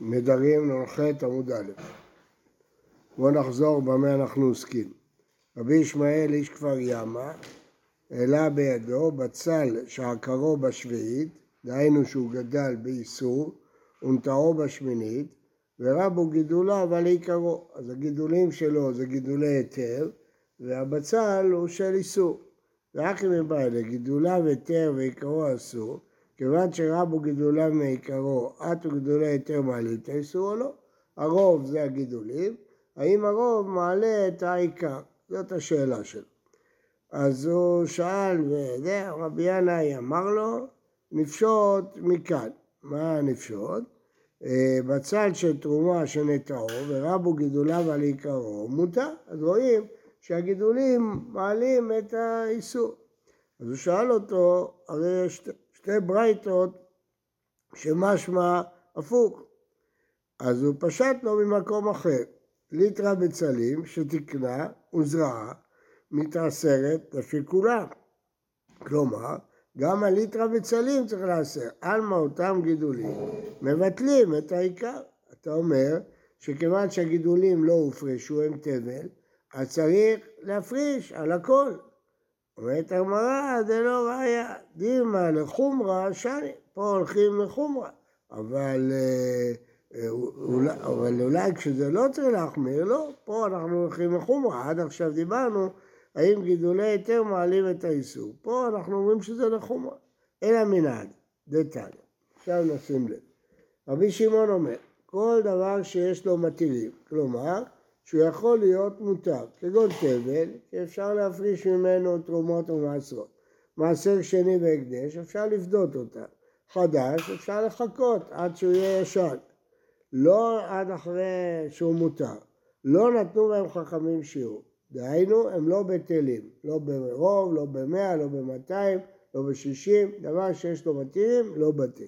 נדרים נ"ח עמוד א'. בואו נחזור במה אנחנו עוסקים. רבי ישמעאל איש כפר ימה העלה בידו בצל שעקרו בשביעית, דהיינו שהוא גדל באיסור, ונטעו בשמינית, ורבו גידוליו על עיקרו. אז הגידולים שלו זה גידולי היתר, והבצל הוא של איסור. ואחי מבעלה, גידוליו היתר ועיקרו אסור, כיוון שרבו גידוליו מעיקרו, עטו גידולי היתר מעלים את האיסור או לא? הרוב זה הגידולים, האם הרוב מעלה את העיקר? זאת השאלה שלו. אז הוא שאל, ורבי ינאי אמר לו, נפשוט מכאן. מה נפשוט? אה, בצד של תרומה שנטעו ורבו גידוליו על עיקרו, מותר. אז רואים שהגידולים מעלים את האיסור. אז הוא שאל אותו, הרי יש שתי ברייתות שמשמע הפוך. אז הוא פשט לו ממקום אחר. ליטרה בצלים שתקנה וזרעה מתעשרת לפי כולם. כלומר, גם הליטרה בצלים צריך לעשר. עלמא אותם גידולים מבטלים את העיקר. אתה אומר שכיוון שהגידולים לא הופרשו הם תבל, אז צריך להפריש על הכל. אומרת הגמרא, זה לא ראיה, דימה לחומרה שני, פה הולכים לחומרה, אבל, אה, אולי, אבל אולי כשזה לא צריך להחמיר, לא, פה אנחנו הולכים לחומרה, עד עכשיו דיברנו האם גידולי היתר מעלים את האיסור, פה אנחנו אומרים שזה לחומרה, אלא מנהג, דתניא, עכשיו נשים לב, רבי שמעון אומר, כל דבר שיש לו מתירים, כלומר שהוא יכול להיות מותר, כגון תבל, שאפשר להפריש ממנו תרומות ומעשרות. מעשר שני והקדש, אפשר לפדות אותה. חדש, אפשר לחכות עד שהוא יהיה ישן. לא עד אחרי שהוא מותר. לא נתנו בהם חכמים שיעור. דהיינו, הם לא בטלים. לא ברוב, לא במאה, לא במאתיים, לא בשישים. דבר שיש לו מתירים, לא בטל.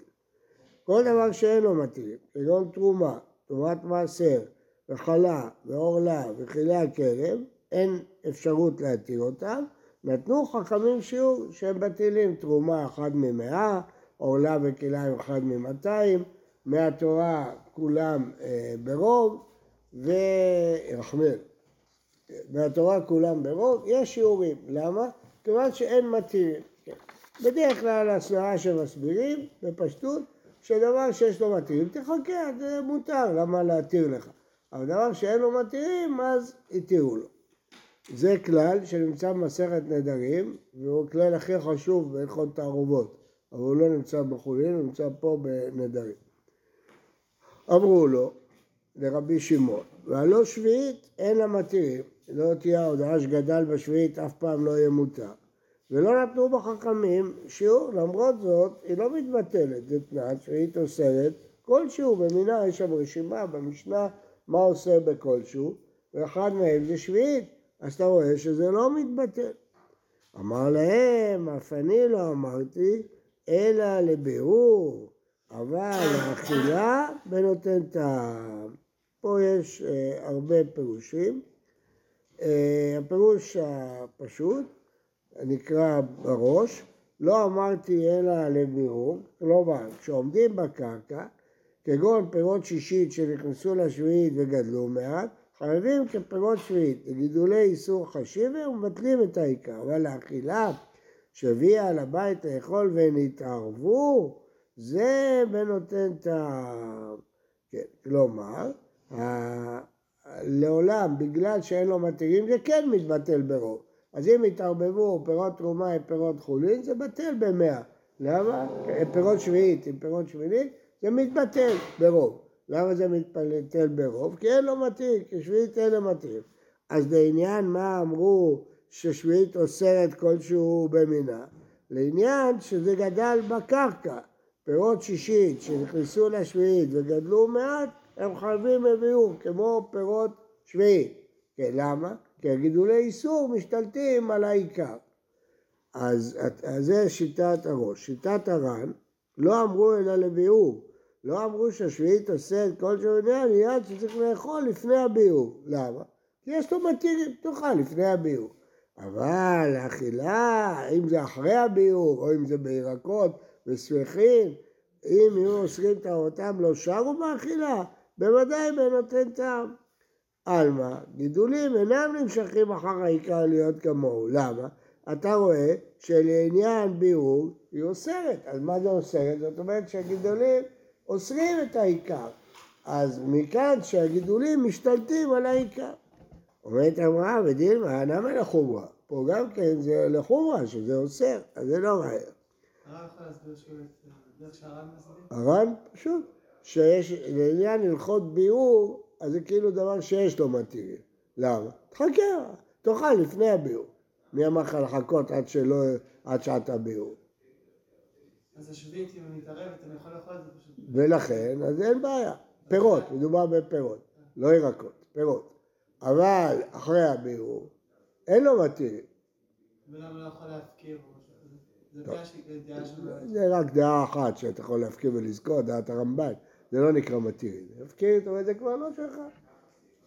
כל דבר שאין לו מתירים, כגון תרומה, תרומת מעשר, וחלה ועורלה וחילי הכרם, אין אפשרות להתיר אותם, נתנו חכמים שיעור שהם בטילים, תרומה אחד ממאה, עורלה וכליים אחד ממאתיים, מהתורה כולם אה, ברוב ורחמל. מהתורה כולם ברוב, יש שיעורים. למה? כיוון שאין מתירים. בדרך כלל הסברה שמסבירים בפשטות שדבר שיש לו מתירים, תחכה, זה מותר, למה להתיר לך? אבל דבר שאין לו מתירים, אז התירו לו. זה כלל שנמצא במסכת נדרים, והוא הכלל הכי חשוב בהלכות תערובות, אבל הוא לא נמצא בחולין, הוא נמצא פה בנדרים. אמרו לו, לרבי שמעון, והלא שביעית אין לה מתירים, לא תהיה ההודעה שגדל בשביעית אף פעם לא יהיה מותר. ולא נתנו בחכמים שיעור, למרות זאת היא לא מתבטלת, זה תנאי שביעית אוסרת כלשהו, במינה יש שם רשימה במשנה מה עושה בכלשהו, ואחד מהם זה שביעית, אז אתה רואה שזה לא מתבטל. אמר להם, אף אני לא אמרתי, אלא לבירור, אבל לאכילה בנותן טעם. פה יש אה, הרבה פירושים. אה, הפירוש הפשוט נקרא בראש, לא אמרתי אלא לבירור, כלומר, כשעומדים בקרקע, כגון פירות שישית שנכנסו לשביעית וגדלו מעט, חייבים כפירות שביעית, לגידולי איסור חשיבי ומבטלים את העיקר, אבל לאכילה שהביאה לבית לאכול ונתערבו, זה בנותן טעם. כן, כלומר, לעולם, בגלל שאין לו מתירים, זה כן מתבטל ברוב. אז אם יתערבבו פירות תרומה עם פירות חולין, זה בטל במאה. למה? פירות שביעית עם פירות שמינית, זה מתבטל ברוב. למה זה מתבטל ברוב? כי אין לו מתאים, כי שביעית אין לו מתאים. אז לעניין מה אמרו ששביעית אוסרת כלשהו במינה? לעניין שזה גדל בקרקע. פירות שישית שנכנסו לשביעית וגדלו מעט, הם חייבים בביאור, כמו פירות שביעית. כן, למה? כי הגידולי איסור משתלטים על העיקר. אז, אז זה שיטת הראש. שיטת הר"ן, לא אמרו אלא לביאור. לא אמרו שהשביעית עושה את כל שעונה מיד שצריך לאכול לפני הביאור. למה? כי יש לו מתירים, תאכל לפני הביאור. אבל האכילה, אם זה אחרי הביאור, או אם זה בירקות וסמכים, אם יהיו אוסרים טהרותם לא שרו באכילה, בוודאי בנותן טעם. עלמא, גידולים אינם נמשכים אחר העיקר להיות כמוהו. למה? אתה רואה שלעניין בירור היא אוסרת. אז מה זה אוסרת? זאת אומרת שהגידולים אוסרים את העיקר. אז מכאן שהגידולים משתלטים על העיקר. אומרת אמרה ודילמה, למה לחומרה? פה גם כן זה לחומרה, שזה אוסר, אז זה לא מסביר? הרב פשוט, שיש, לעניין הלכות ביאור, אז זה כאילו דבר שיש לו מתירים. למה? תחכה, תאכל לפני הביאור. מי אמר לך לחכות עד שעת הביאור? אז השביעית, אם אני מתערבת, אני יכול לאכול את זה פשוט. ולכן, אז אין בעיה. פירות, מדובר בפירות, לא ירקות, פירות. אבל אחרי הביאור, אין לו מתירים. ולמה לא יכול להפקיר? לא. זה רק דעה אחת שאתה יכול להפקיר ולזכור, דעת הרמב"ן. זה לא נקרא מתירים. להפקיר, זאת אומרת, זה כבר לא שלך.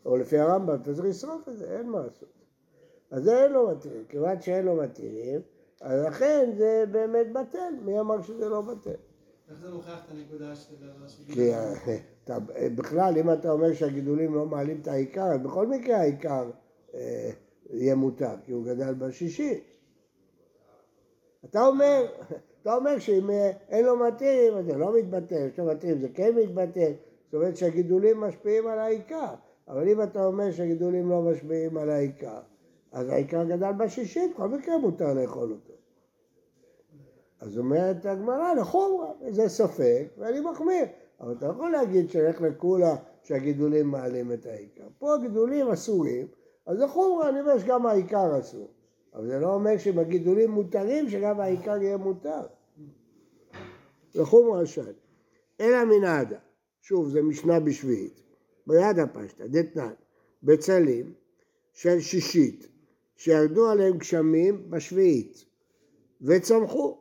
או לפי הרמב"ם, אתה צריך לשרוף את זה, אין מה לעשות. אז זה אין לו מתירים. כיוון שאין לו מתירים, אז לכן זה באמת בטל. מי אמר שזה לא בטל? איך זה מוכיח את הנקודה של... כי אתה, בכלל, אם אתה אומר שהגידולים לא מעלים את העיקר, אז בכל מקרה העיקר אה, יהיה מותר, כי הוא גדל בשישי. אתה אומר, אתה אומר שאם אה, אין לו מתאים, זה לא מתבטל, יש לו מתאים, זה כן מתבטל. זאת אומרת שהגידולים משפיעים על העיקר. אבל אם אתה אומר שהגידולים לא משפיעים על העיקר, אז העיקר גדל בשישית, כל מקרה מותר לאכול אותו. אז אומרת הגמרא, לחומרה, זה ספק, ואני מחמיר. אבל אתה יכול להגיד שהולך לכולה שהגידולים מעלים את העיקר. פה הגידולים אסורים, אז זה חומרה, אני אומר שגם העיקר אסור. אבל זה לא אומר שבגידולים מותרים שגם העיקר יהיה מותר. זה חומרה שד. אלא מנעדה, שוב, זה משנה בשביעית. ביד הפשטה, דתנן, בצלים של שישית, שירדו עליהם גשמים בשביעית, וצמחו.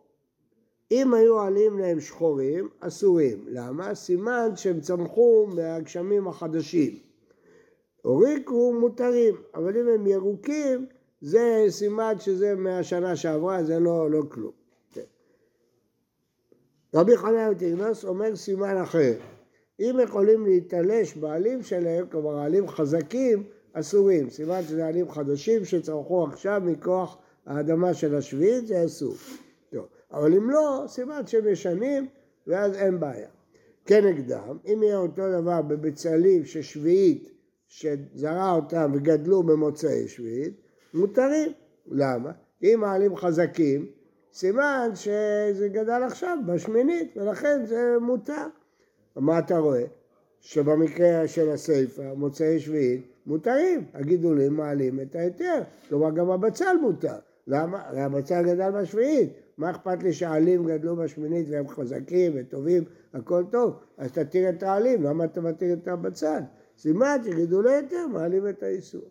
אם היו עלים להם שחורים, אסורים. למה? סימן שהם צמחו מהגשמים החדשים. הוריקו מותרים, אבל אם הם ירוקים, זה סימן שזה מהשנה שעברה, זה לא, לא כלום. רבי חניה ותגנוס אומר סימן אחר. אם יכולים להתעלש בעלים שלהם, כלומר העלים חזקים, אסורים. סימן שזה עלים חדשים שצמחו עכשיו מכוח האדמה של השביעית, זה אסור. אבל אם לא, סימן שהם ישנים ואז אין בעיה. כנגדם, אם יהיה אותו דבר בבצלים ששביעית, שזרע אותם וגדלו במוצאי שביעית, מותרים. למה? אם העלים חזקים, סימן שזה גדל עכשיו, בשמינית, ולכן זה מותר. מה אתה רואה? שבמקרה של הסיפא, מוצאי שביעית, מותרים. הגידולים מעלים את ההיתר. כלומר, גם הבצל מותר. למה? הרי הבצל גדל בשביעית. מה אכפת לי שהעלים גדלו בשמינית והם חזקים וטובים, הכל טוב, אז תתיר את העלים, למה אתה מתיר את הבצד? סימן שגידולי יותר מעלים את האיסור.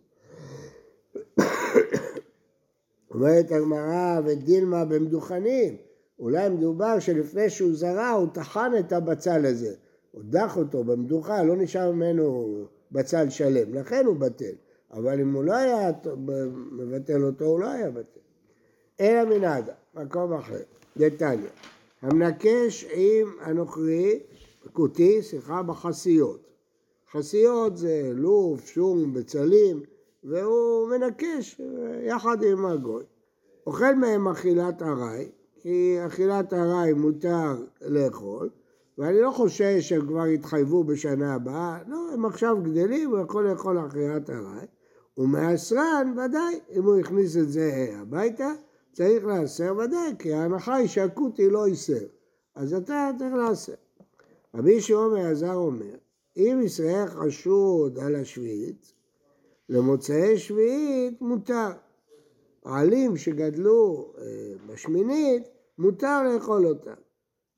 אומרת הגמרא ודילמה במדוכנים, אולי מדובר שלפני שהוא זרע הוא טחן את הבצל הזה, הוא דח אותו במדוכה, לא נשאר ממנו בצל שלם, לכן הוא בטל, אבל אם הוא לא היה מבטל אותו, הוא לא היה בטל. אלא מנהדה, מקום אחר, דתניא. המנקש עם הנוכרי, כותי, סליחה, בחסיות. חסיות זה לוף, שום, בצלים, והוא מנקש יחד עם הגוי. אוכל מהם אכילת ארעי, כי אכילת ארעי מותר לאכול, ואני לא חושש שהם כבר יתחייבו בשנה הבאה, לא, הם עכשיו גדלים, הוא יכול לאכול אכילת ארעי, ומעשרן ודאי, אם הוא הכניס את זה הביתה, צריך לעשר ודאי, כי ההנחה היא שהכותי לא ייסר. אז אתה צריך לעשר. רבי שמעון אלעזר אומר, אם ישראל חשוד על השביעית, למוצאי שביעית מותר. עלים שגדלו אה, בשמינית, מותר לאכול אותם.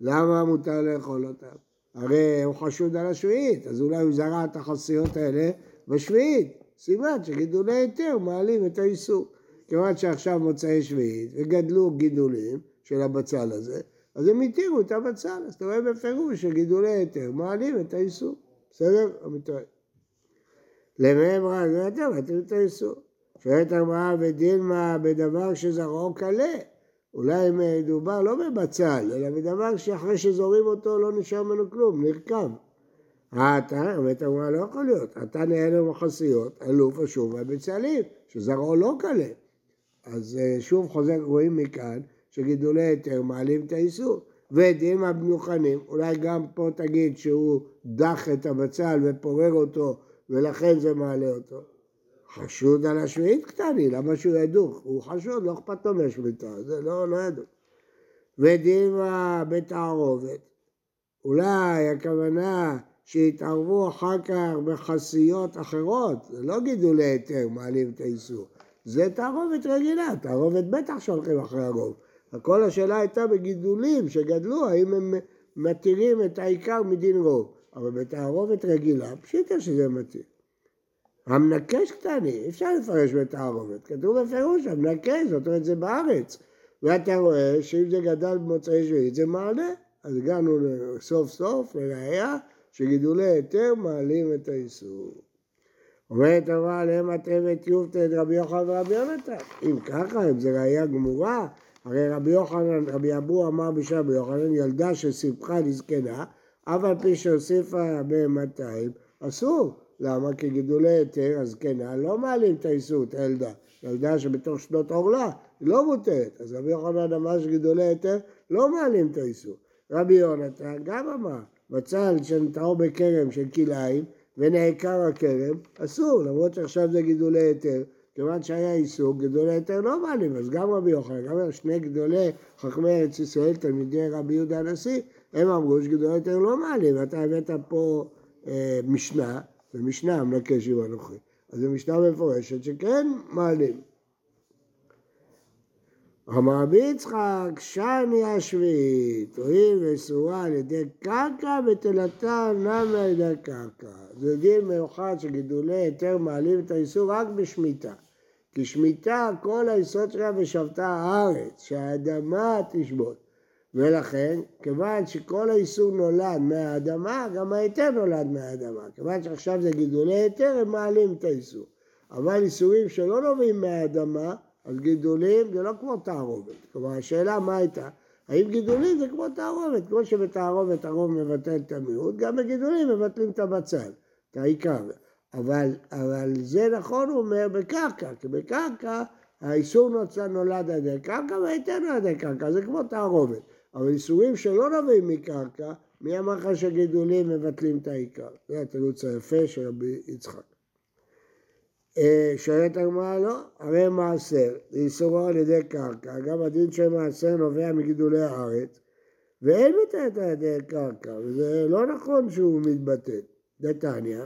למה מותר לאכול אותם? הרי הוא חשוד על השביעית, אז אולי הוא זרע את החסיות האלה בשביעית. סימן שגידולי היתר מעלים את האיסור. כיוון שעכשיו מוצאי שביעית וגדלו גידולים של הבצל הזה, אז הם התירו את הבצל, אז אתה רואה בפירוש שגידולי היתר מעלים את האיסור, בסדר? המתואר. למהם רע יותר, מתיר את האיסור. שואלת אמרה ודילמה בדבר שזרעו קלה, אולי מדובר לא בבצל, אלא בדבר שאחרי שזורים אותו לא נשאר ממנו כלום, נרקב. האתה, האמת אמרה לא יכול להיות, אתה נהנה מחסיות, אלוף השום והבצלים, שזרעו לא קלה. אז אה, שוב חוזר, רואים מכאן שגידולי היתר מעלים את האיסור. ודין הבנוחנים, אולי גם פה תגיד שהוא דח את הבצל ופורר אותו ולכן זה מעלה אותו. חשוד על השביעית קטני, למה שהוא ידוך? הוא חשוד, לא אכפת לו מהשביתה, זה לא, לא ידוך. ודימה בתערובת, אולי הכוונה שיתערבו אחר כך בחסיות אחרות, זה לא גידולי היתר מעלים את האיסור, זה תערובת רגילה, תערובת בטח שהולכים אחרי הרוב. כל השאלה הייתה בגידולים שגדלו, האם הם מתירים את העיקר מדין רוב. אבל בתערובת רגילה, פשיטה שזה מתיר. המנקש קטני, אפשר לפרש בתערובת, כתוב בפירוש, המנקש, זאת אומרת זה בארץ. ואתה רואה שאם זה גדל במוצאי שביעית זה מעלה. אז הגענו סוף סוף לראייה שגידולי היתר מעלים את האיסור. אומרת הרב עליהם הטבת יופתא את רבי יוחנן ורבי יונתן. אם ככה, אם זה ראייה גמורה, הרי רבי יוחנן, רבי אבו אמר בשביל רבי יוחנן, ילדה שסיפחה לזקנה, אף על פי שהוסיפה ב-200, אסור. למה? כי גידולי היתר, הזקנה, לא מעלים את האיסור, את הילדה. ילדה שבתוך שנות עורלה, היא לא מותרת. אז רבי יוחנן אמר שגידולי היתר לא מעלים את האיסור. רבי יונתן גם אמר, בצל שנטעו בכרם של כלאיים ונעקר הכרם, אסור, למרות שעכשיו זה גידולי היתר. כיוון שהיה איסור, גדולי היתר לא מעלים, אז גם רבי יוחנן, גם שני גדולי חכמי ארץ ישראל, תלמידי רבי יהודה הנשיא, הם אמרו שגדולי היתר לא מעלים, ואתה הבאת פה אה, משנה, ומשנה מנקש עם אנוכי. אז זו משנה מפורשת שכן מעלים. אמר רבי יצחק, שני השביעית, הואיל ואסורה על ידי קרקע, ותלתה נמה על ידי קרקע. זה דין מיוחד שגידולי היתר מעלים את האיסור רק בשמיטה. כי שמיטה, כל היסוד שלה ושבתה הארץ, שהאדמה תשבות. ולכן, כיוון שכל האיסור נולד מהאדמה, גם ההיתר נולד מהאדמה. כיוון שעכשיו זה גידולי היתר, הם מעלים את האיסור. אבל איסורים שלא נובעים מהאדמה, אז גידולים זה לא כמו תערובת. כלומר, השאלה מה הייתה? האם גידולים זה כמו תערובת? כמו שבתערובת הרוב מבטל את המיעוט, גם בגידולים מבטלים את הבצל, את העיקר. אבל, אבל זה נכון, הוא אומר, בקרקע, כי בקרקע האיסור נולד על ידי קרקע וההיתר נולד על ידי קרקע, זה כמו תערובת. אבל איסורים שלא נובעים מקרקע, מי אמר לך שגידולים מבטלים את העיקר? זה התירוץ היפה של רבי יצחק. אה, שואלת הגמרא לא, הרי מעשר, איסורו על ידי קרקע, גם הדין של מעשר נובע מגידולי הארץ, ואין מתת על ידי קרקע, וזה לא נכון שהוא מתבטא. דתניא,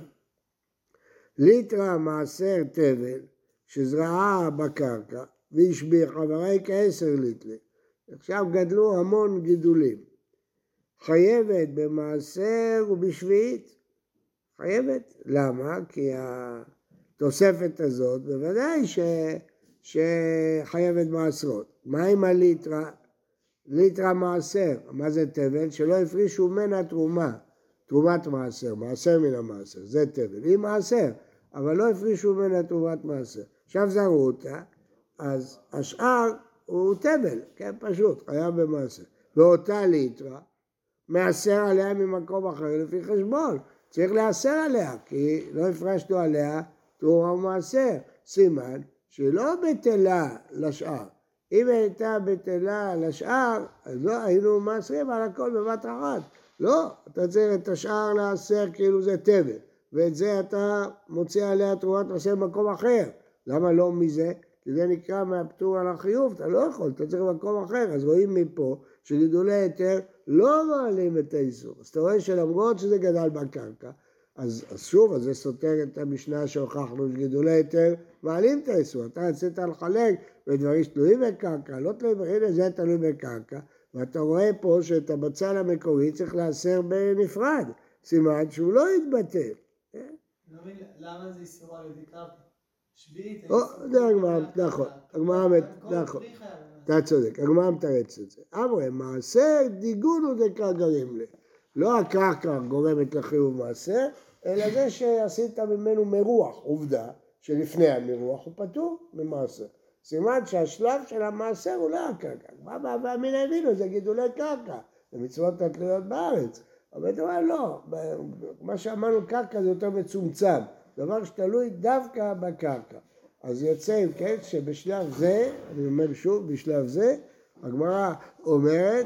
ליטרה מעשר תבל, שזרעה בקרקע, והשביחה, וראי כעשר ליטלה. עכשיו גדלו המון גידולים. חייבת במעשר ובשביעית. חייבת. למה? כי התוספת הזאת בוודאי ש... שחייבת מעשרות. מה עם הליטרה? ליטרה מעשר. מה זה תבל? שלא הפרישו ממנה תרומה. תרומת מעשר, מעשר מן המעשר, זה תבל. היא מעשר, אבל לא הפרישו ממנה תרומת מעשר. עכשיו זרו אותה, אז השאר הוא תבל, כן, פשוט, חייב במעשר. ואותה ליטרה, מעשר עליה ממקום אחר לפי חשבון. צריך להסר עליה, כי לא הפרשנו עליה תרומה ומעשר. סימן שלא בטלה לשאר. אם הייתה בטלה לשאר, אז לא היינו מעשרים על הכל בבת אחת. לא, אתה צריך את השאר לעשר כאילו זה תבל, ואת זה אתה מוציא עליה תרומת מעשר במקום אחר. למה לא מזה? כי זה נקרא מהפטור על החיוב, אתה לא יכול, אתה צריך במקום אחר. אז רואים מפה שגידולי היתר לא מעלים את האיסור. אז אתה רואה שלמרות שזה גדל בקרקע, אז, אז שוב, אז זה סותר את המשנה שהוכחנו שגידולי היתר מעלים את האיסור. אתה רצית לחלק בדברים שתלויים בקרקע, לא תלויים, הנה זה תלוי בקרקע, ואתה רואה פה שאת הבצל המקורי צריך להסר בנפרד, סימן שהוא לא יתבטל. למה זה איסור על ידי קרקע? שביעית. זה הגמרא, נכון, הגמרא, נכון, אתה צודק, הגמרא מתרץ את זה. אמרי, מעשה דיגונו דקרגרים לי. לא הקרקע גורמת לחיוב מעשה, אלא זה שעשית ממנו מרוח, עובדה שלפני המרוח הוא פטור ממעשה. סימן שהשלב של המעשר הוא לא הקרקע. מה בהווה אמינא הבינו? זה גידולי קרקע, זה מצוות התלויות בארץ. אבל אתה אומר לא, מה שאמרנו קרקע זה יותר מצומצם, דבר שתלוי דווקא בקרקע. אז יוצא אם כן שבשלב זה, אני אומר שוב, בשלב זה, הגמרא אומרת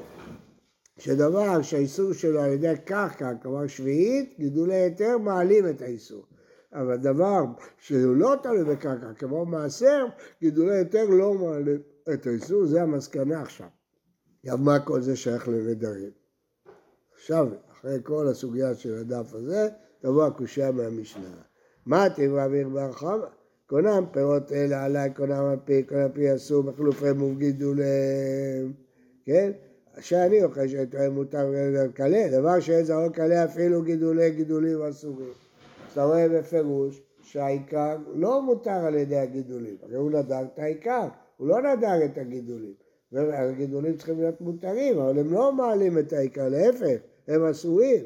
שדבר שהאיסור שלו על ידי קרקע, כלומר שביעית, גידולי היתר מעלים את האיסור. אבל דבר שהוא לא תלוי בקרקע, כמו מעשר, גידולי היתר לא מעלים את האיסור, זה המסקנה עכשיו. גם מה כל זה שייך לנדרים. עכשיו, אחרי כל הסוגיה של הדף הזה, תבוא הקושייה מהמשנה. מה תברא אוויר בהרחבה? קונם פירות אלה עליי, קונם על פי, קונם פי אסור, מום גידוליהם, כן? שאני אוכל שיתראה מותר לקלה, דבר שאין זרוק קלה אפילו גידולי גידולים אסורים. אז אתה רואה בפירוש שהעיקר לא מותר על ידי הגידולים, הרי הוא נדר את העיקר, הוא לא נדר את הגידולים. והגידולים צריכים להיות מותרים, אבל הם לא מעלים את העיקר, להפך, הם אסורים.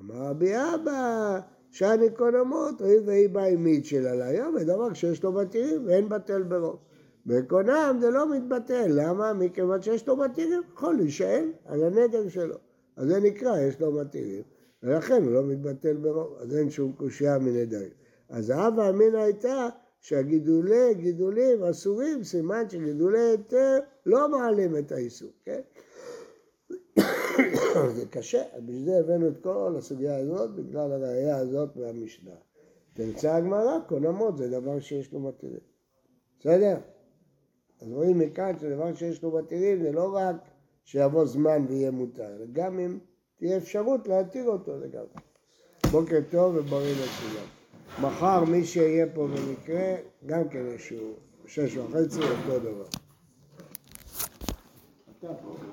אמר רבי אבא, שאני קונמות, הואיל והיא באה עם מיד שלה ליום, זה דבר שיש לו מתירים ואין בטל ברוב. בקונם זה לא מתבטל, למה? מכיוון שיש לו מתירים, יכול להישאל על הנדר שלו. אז זה נקרא, יש לו מתירים, ולכן הוא לא מתבטל ברוב, אז אין שום קושייה מנדרים. אז האבא אמינא הייתה שהגידולי גידולים אסורים, סימן שגידולי היתר לא מעלים את האיסור, כן? זה קשה, בשביל זה הבאנו את כל הסוגיה הזאת, בגלל הראייה הזאת מהמשנה. תמצא הגמרא, קונמות זה דבר שיש לו מתירים. בסדר? אז רואים מכאן שדבר שיש לו מתירים זה לא רק שיבוא זמן ויהיה מותר, גם אם תהיה אפשרות להתיר אותו לגמרי. בוקר טוב ובריא לכולם. מחר מי שיהיה פה במקרה, גם כן שיעור, שש וחצי, אותו דבר.